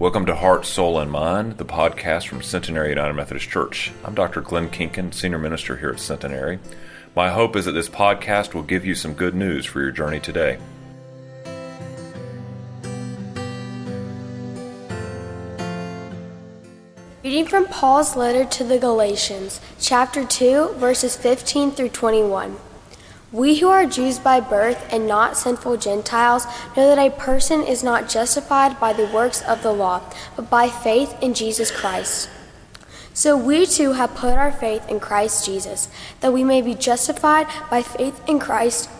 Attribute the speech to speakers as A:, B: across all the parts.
A: Welcome to Heart, Soul, and Mind, the podcast from Centenary United Methodist Church. I'm Dr. Glenn Kinkin, Senior Minister here at Centenary. My hope is that this podcast will give you some good news for your journey today.
B: Reading from Paul's letter to the Galatians, chapter 2, verses 15 through 21. We who are Jews by birth and not sinful Gentiles know that a person is not justified by the works of the law, but by faith in Jesus Christ. So we too have put our faith in Christ Jesus, that we may be justified by faith in Christ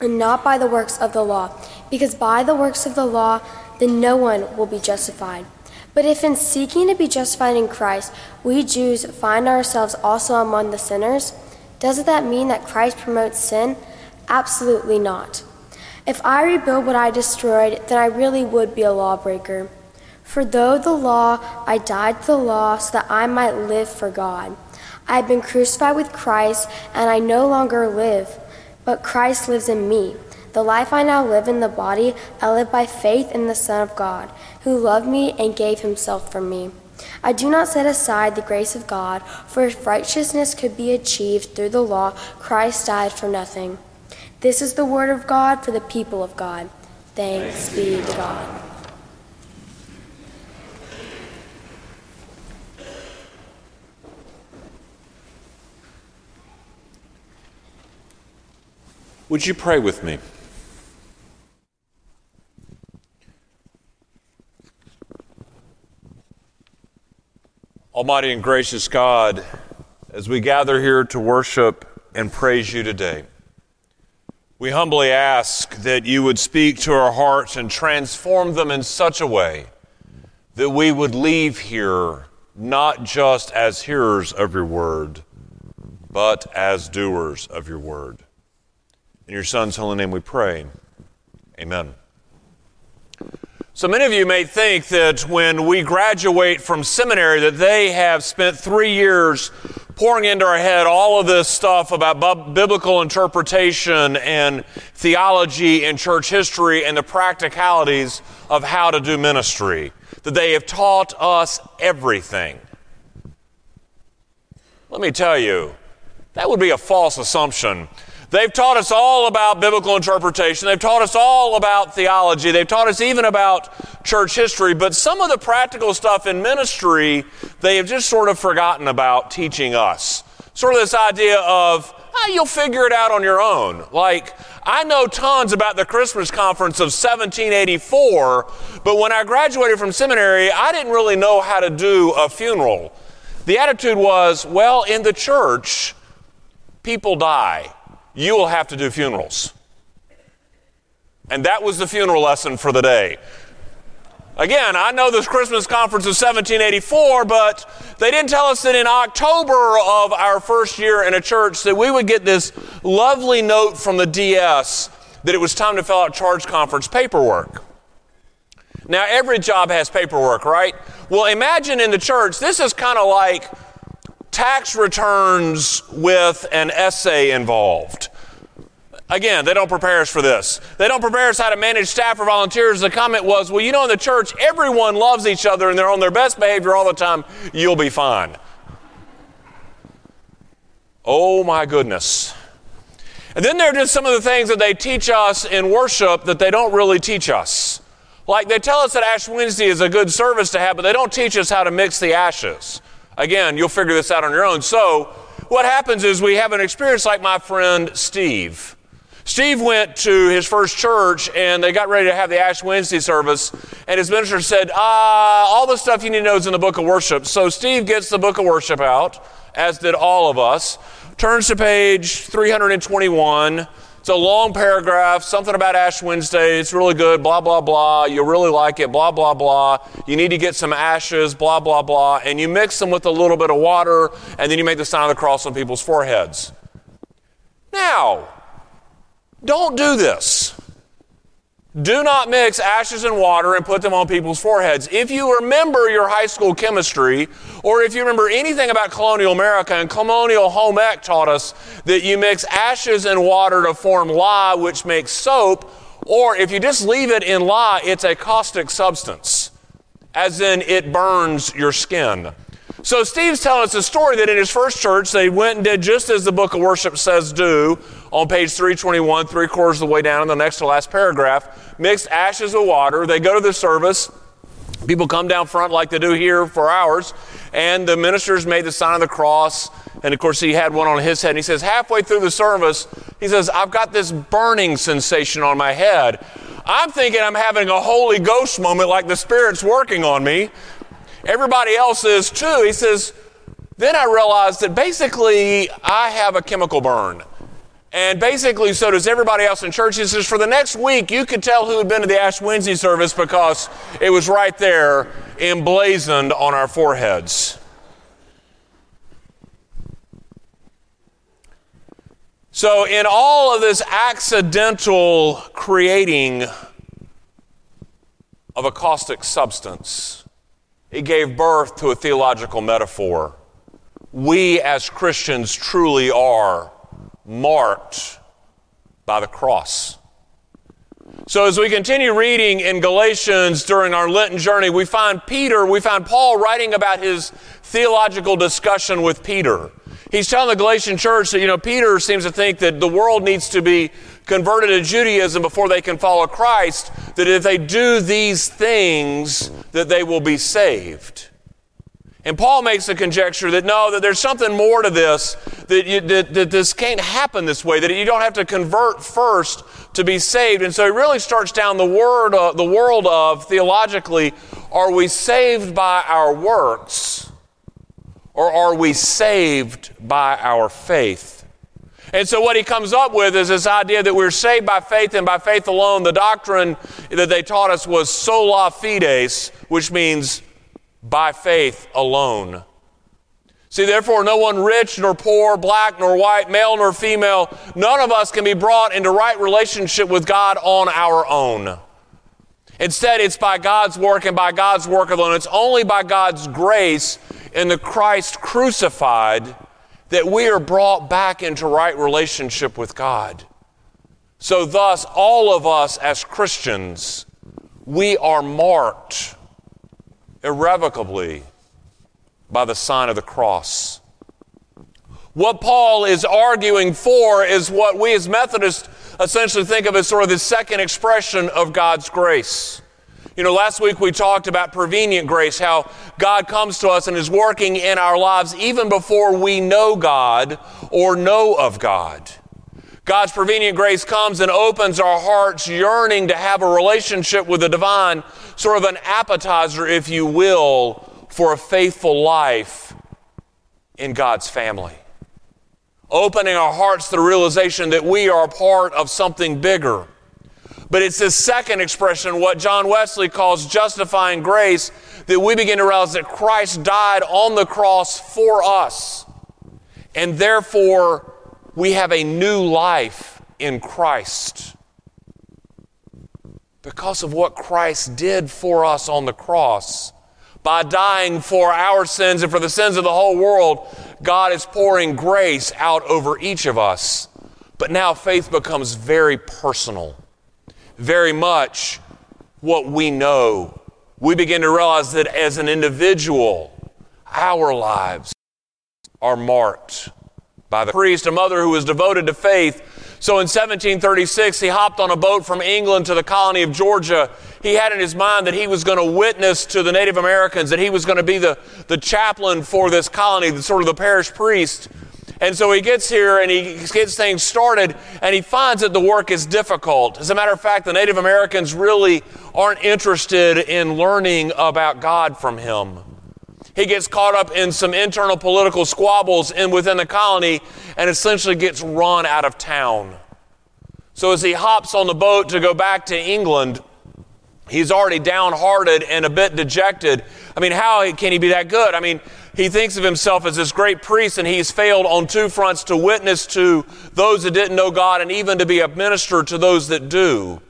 B: and not by the works of the law, because by the works of the law, then no one will be justified. But if in seeking to be justified in Christ, we Jews find ourselves also among the sinners, doesn't that mean that Christ promotes sin? Absolutely not. If I rebuild what I destroyed, then I really would be a lawbreaker. For though the law, I died to the law so that I might live for God. I have been crucified with Christ, and I no longer live, but Christ lives in me. The life I now live in the body, I live by faith in the Son of God, who loved me and gave himself for me. I do not set aside the grace of God, for if righteousness could be achieved through the law, Christ died for nothing. This is the word of God for the people of God. Thanks be to God.
A: Would you pray with me? Almighty and gracious God, as we gather here to worship and praise you today, we humbly ask that you would speak to our hearts and transform them in such a way that we would leave here not just as hearers of your word, but as doers of your word. In your Son's holy name we pray. Amen. So many of you may think that when we graduate from seminary that they have spent 3 years pouring into our head all of this stuff about biblical interpretation and theology and church history and the practicalities of how to do ministry. That they have taught us everything. Let me tell you, that would be a false assumption. They've taught us all about biblical interpretation. They've taught us all about theology. They've taught us even about church history. But some of the practical stuff in ministry, they have just sort of forgotten about teaching us. Sort of this idea of, you'll figure it out on your own. Like, I know tons about the Christmas conference of 1784, but when I graduated from seminary, I didn't really know how to do a funeral. The attitude was, well, in the church, people die you will have to do funerals. And that was the funeral lesson for the day. Again, I know this Christmas conference of 1784, but they didn't tell us that in October of our first year in a church that we would get this lovely note from the DS that it was time to fill out charge conference paperwork. Now, every job has paperwork, right? Well, imagine in the church, this is kind of like tax returns with an essay involved. Again, they don't prepare us for this. They don't prepare us how to manage staff or volunteers. The comment was, well, you know, in the church, everyone loves each other and they're on their best behavior all the time. You'll be fine. Oh my goodness. And then there are just some of the things that they teach us in worship that they don't really teach us. Like they tell us that Ash Wednesday is a good service to have, but they don't teach us how to mix the ashes. Again, you'll figure this out on your own. So, what happens is we have an experience like my friend Steve. Steve went to his first church and they got ready to have the Ash Wednesday service. And his minister said, Ah, all the stuff you need to know is in the book of worship. So Steve gets the book of worship out, as did all of us, turns to page 321. It's a long paragraph, something about Ash Wednesday. It's really good, blah, blah, blah. You'll really like it, blah, blah, blah. You need to get some ashes, blah, blah, blah. And you mix them with a little bit of water, and then you make the sign of the cross on people's foreheads. Now, don't do this. Do not mix ashes and water and put them on people's foreheads. If you remember your high school chemistry, or if you remember anything about colonial America, and colonial home ec taught us that you mix ashes and water to form lye, which makes soap, or if you just leave it in lye, it's a caustic substance. as in it burns your skin. So Steve's telling us a story that in his first church, they went and did just as the book of worship says do on page 321, three quarters of the way down in the next to last paragraph, mixed ashes with water. They go to the service. People come down front like they do here for hours, and the ministers made the sign of the cross. And of course, he had one on his head. And he says, halfway through the service, he says, I've got this burning sensation on my head. I'm thinking I'm having a Holy Ghost moment like the Spirit's working on me. Everybody else is too. He says, then I realized that basically I have a chemical burn. And basically, so does everybody else in church. He says, for the next week, you could tell who had been to the Ash Wednesday service because it was right there emblazoned on our foreheads. So, in all of this accidental creating of a caustic substance, it gave birth to a theological metaphor. We as Christians truly are marked by the cross. So, as we continue reading in Galatians during our Lenten journey, we find Peter, we find Paul writing about his theological discussion with Peter. He's telling the Galatian church that, you know, Peter seems to think that the world needs to be converted to Judaism before they can follow Christ, that if they do these things, that they will be saved. And Paul makes the conjecture that no, that there's something more to this, that, you, that, that, this can't happen this way, that you don't have to convert first to be saved. And so he really starts down the, word, uh, the world of, theologically, are we saved by our works or are we saved by our faith? And so what he comes up with is this idea that we're saved by faith and by faith alone. The doctrine that they taught us was sola fides, which means by faith alone. See, therefore, no one rich nor poor, black nor white, male nor female, none of us can be brought into right relationship with God on our own. Instead, it's by God's work and by God's work alone. It's only by God's grace in the Christ crucified that we are brought back into right relationship with God. So, thus, all of us as Christians, we are marked irrevocably by the sign of the cross. What Paul is arguing for is what we as Methodists essentially think of as sort of the second expression of God's grace. You know, last week we talked about prevenient grace, how God comes to us and is working in our lives even before we know God or know of God. God's prevenient grace comes and opens our hearts yearning to have a relationship with the divine, sort of an appetizer, if you will, for a faithful life in God's family. Opening our hearts to the realization that we are part of something bigger but it's this second expression, what John Wesley calls justifying grace, that we begin to realize that Christ died on the cross for us. And therefore, we have a new life in Christ. Because of what Christ did for us on the cross, by dying for our sins and for the sins of the whole world, God is pouring grace out over each of us. But now faith becomes very personal very much what we know. We begin to realize that as an individual, our lives are marked by the priest, a mother who was devoted to faith. So in 1736, he hopped on a boat from England to the colony of Georgia. He had in his mind that he was going to witness to the Native Americans, that he was going to be the, the chaplain for this colony, the sort of the parish priest. And so he gets here and he gets things started and he finds that the work is difficult. As a matter of fact, the Native Americans really aren't interested in learning about God from him. He gets caught up in some internal political squabbles in within the colony and essentially gets run out of town. So as he hops on the boat to go back to England, he's already downhearted and a bit dejected. I mean, how can he be that good? I mean, he thinks of himself as this great priest, and he's failed on two fronts to witness to those that didn't know God and even to be a minister to those that do.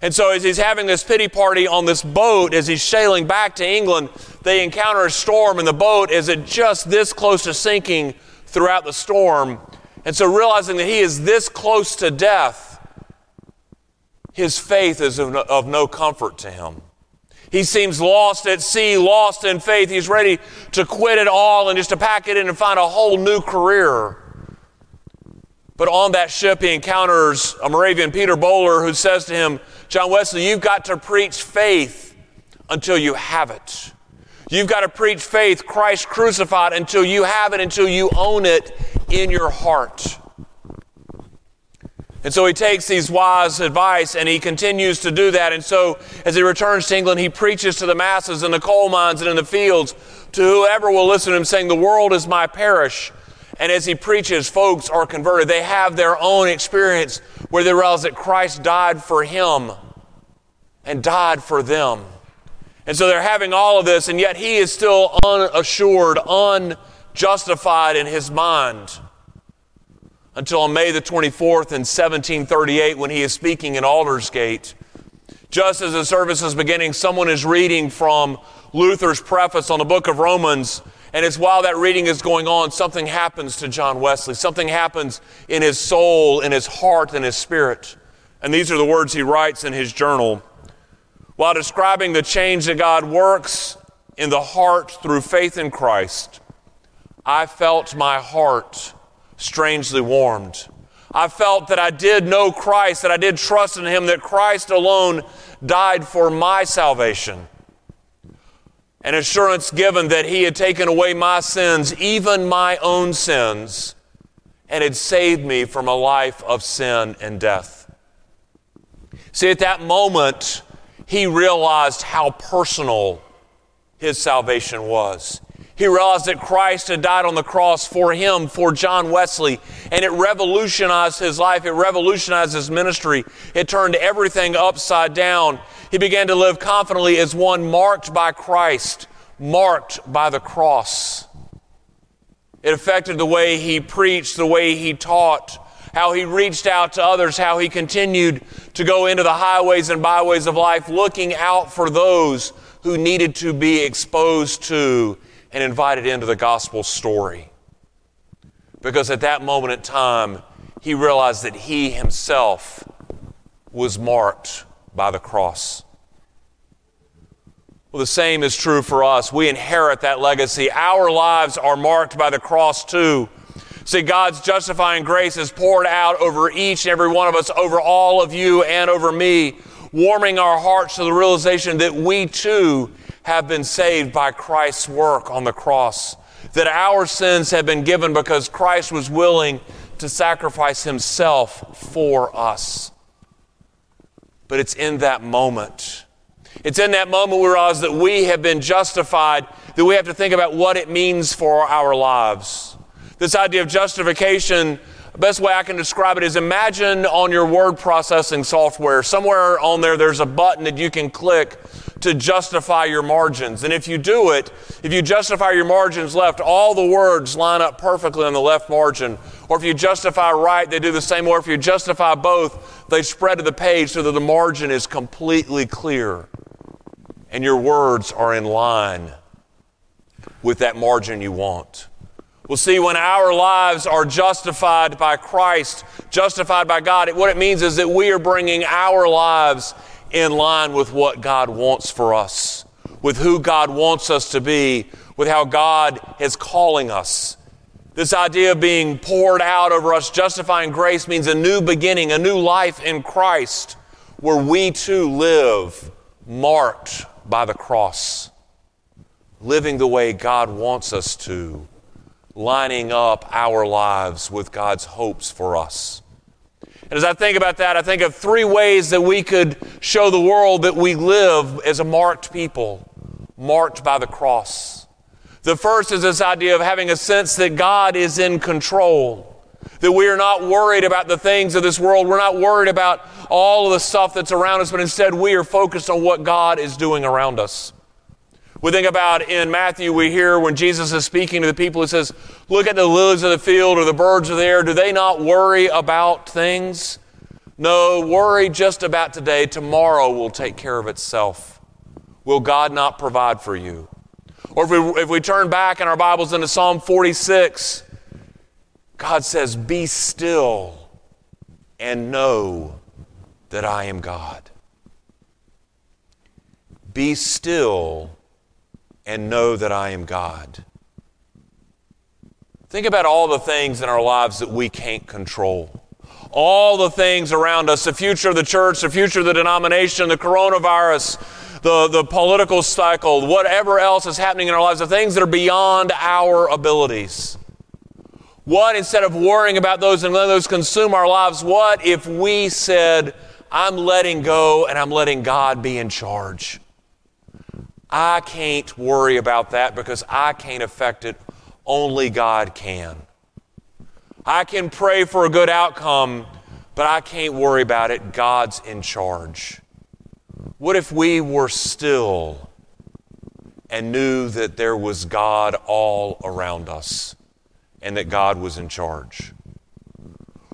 A: And so, as he's having this pity party on this boat, as he's sailing back to England, they encounter a storm, and the boat is at just this close to sinking throughout the storm. And so, realizing that he is this close to death, his faith is of no, of no comfort to him. He seems lost at sea, lost in faith. He's ready to quit it all and just to pack it in and find a whole new career. But on that ship, he encounters a Moravian, Peter Böhler, who says to him, John Wesley, you've got to preach faith until you have it. You've got to preach faith, Christ crucified, until you have it, until you own it in your heart. And so he takes these wise advice and he continues to do that. And so as he returns to England, he preaches to the masses in the coal mines and in the fields, to whoever will listen to him, saying, The world is my parish. And as he preaches, folks are converted. They have their own experience where they realize that Christ died for him and died for them. And so they're having all of this, and yet he is still unassured, unjustified in his mind. Until on May the 24th in 1738, when he is speaking in Aldersgate, just as the service is beginning, someone is reading from Luther's preface on the book of Romans. And it's while that reading is going on, something happens to John Wesley. Something happens in his soul, in his heart, in his spirit. And these are the words he writes in his journal. While describing the change that God works in the heart through faith in Christ, I felt my heart strangely warmed. I felt that I did know Christ, that I did trust in Him, that Christ alone died for my salvation an assurance given that He had taken away my sins, even my own sins, and had saved me from a life of sin and death. See, at that moment, he realized how personal his salvation was. He realized that Christ had died on the cross for him, for John Wesley, and it revolutionized his life. It revolutionized his ministry. It turned everything upside down. He began to live confidently as one marked by Christ, marked by the cross. It affected the way he preached, the way he taught, how he reached out to others, how he continued to go into the highways and byways of life, looking out for those who needed to be exposed to and invited into the gospel story. Because at that moment in time, he realized that he himself was marked by the cross. Well, the same is true for us. We inherit that legacy. Our lives are marked by the cross too. See, God's justifying grace is poured out over each and every one of us, over all of you and over me, warming our hearts to the realization that we too have been saved by Christ's work on the cross, that our sins have been given because Christ was willing to sacrifice himself for us. But it's in that moment. It's in that moment we realize that we have been justified, that we have to think about what it means for our lives. This idea of justification, the best way I can describe it is imagine on your word processing software, somewhere on there, there's a button that you can click to justify your margins. And if you do it, if you justify your margins left, all the words line up perfectly on the left margin. Or if you justify right, they do the same. Or if you justify both, they spread to the page so that the margin is completely clear and your words are in line with that margin you want. Well, see, when our lives are justified by Christ, justified by God, what it means is that we are bringing our lives in line with what God wants for us, with who God wants us to be, with how God is calling us. This idea of being poured out over us, justifying grace, means a new beginning, a new life in Christ, where we too live marked by the cross, living the way God wants us to lining up our lives with God's hopes for us. And as I think about that, I think of three ways that we could show the world that we live as a marked people, marked by the cross. The first is this idea of having a sense that God is in control. That we are not worried about the things of this world. We're not worried about all of the stuff that's around us, but instead we are focused on what God is doing around us. We think about in Matthew, we hear when Jesus is speaking to the people, he says, Look at the lilies of the field or the birds of the air. Do they not worry about things? No, worry just about today. Tomorrow will take care of itself. Will God not provide for you? Or if we, if we turn back in our Bibles into Psalm 46, God says, Be still and know that I am God. Be still and know that I am God. Think about all the things in our lives that we can't control. All the things around us the future of the church, the future of the denomination, the coronavirus, the, the political cycle, whatever else is happening in our lives, the things that are beyond our abilities. What, instead of worrying about those and letting those consume our lives, what if we said, I'm letting go and I'm letting God be in charge? I can't worry about that because I can't affect it only God can. I can pray for a good outcome, but I can't worry about it. God's in charge. What if we were still and knew that there was God all around us and that God was in charge?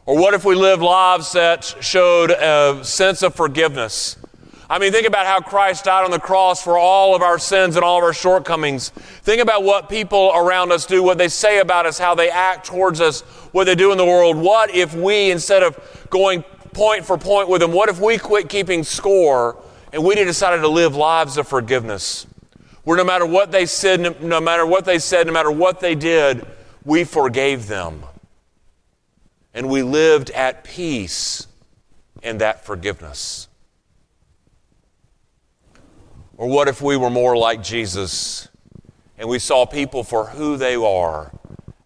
A: Or what if we lived lives that showed a sense of forgiveness? I mean, think about how Christ died on the cross for all of our sins and all of our shortcomings. Think about what people around us do, what they say about us, how they act towards us, what they do in the world. What if we, instead of going point for point with them, what if we quit keeping score and we decided to live lives of forgiveness? Where no matter what they said, no matter what they said, no matter what they did, we forgave them. And we lived at peace in that forgiveness. Or what if we were more like Jesus and we saw people for who they are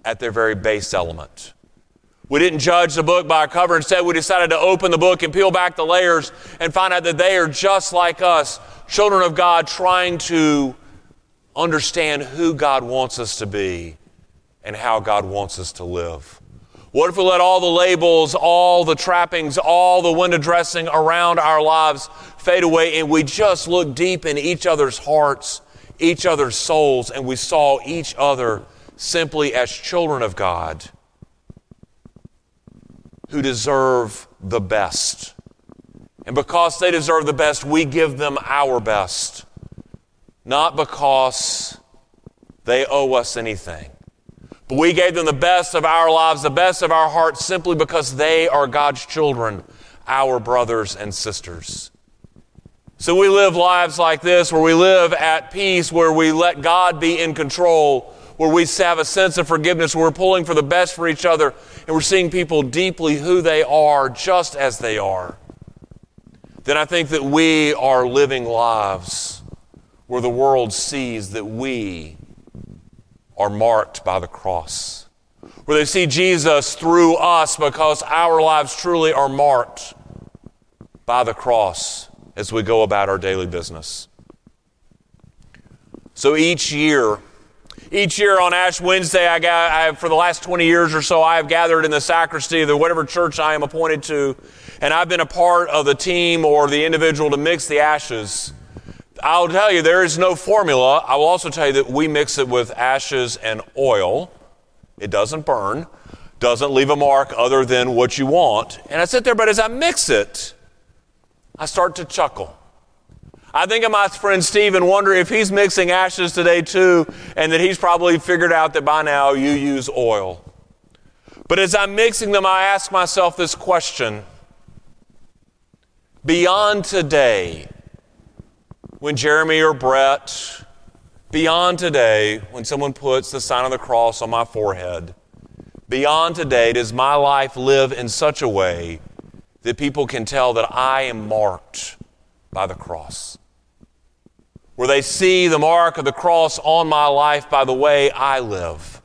A: at their very base element? We didn't judge the book by a cover. Instead, we decided to open the book and peel back the layers and find out that they are just like us, children of God, trying to understand who God wants us to be and how God wants us to live. What if we let all the labels, all the trappings, all the window dressing around our lives fade away and we just look deep in each other's hearts, each other's souls, and we saw each other simply as children of God who deserve the best. And because they deserve the best, we give them our best, not because they owe us anything. We gave them the best of our lives, the best of our hearts, simply because they are God's children, our brothers and sisters. So we live lives like this where we live at peace, where we let God be in control, where we have a sense of forgiveness, where we're pulling for the best for each other, and we're seeing people deeply who they are, just as they are. Then I think that we are living lives where the world sees that we are marked by the cross, where they see Jesus through us because our lives truly are marked by the cross as we go about our daily business. So each year, each year on Ash Wednesday, I got, I for the last 20 years or so, I have gathered in the sacristy of the whatever church I am appointed to, and I've been a part of the team or the individual to mix the ashes. I'll tell you, there is no formula. I will also tell you that we mix it with ashes and oil. It doesn't burn, doesn't leave a mark other than what you want. And I sit there, but as I mix it, I start to chuckle. I think of my friend Steve and wonder if he's mixing ashes today too, and that he's probably figured out that by now you use oil. But as I'm mixing them, I ask myself this question Beyond today, when Jeremy or Brett, beyond today, when someone puts the sign of the cross on my forehead, beyond today, does my life live in such a way that people can tell that I am marked by the cross. Where they see the mark of the cross on my life by the way I live.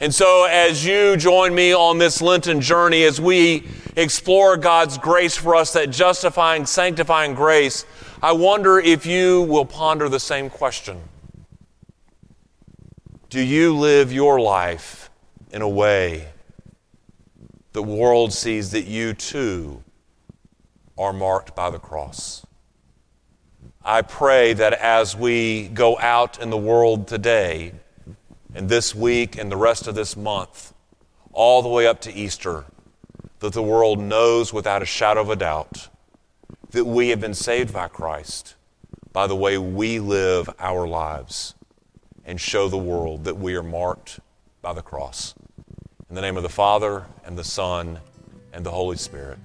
A: And so, as you join me on this Lenten journey, as we explore God's grace for us, that justifying, sanctifying grace, I wonder if you will ponder the same question. Do you live your life in a way the world sees that you too are marked by the cross. I pray that as we go out in the world today, and this week and the rest of this month, all the way up to Easter, that the world knows without a shadow of a doubt that we have been saved by Christ by the way we live our lives and show the world that we are marked by the cross. In the name of the Father, and the Son, and the Holy Spirit.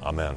A: Amen.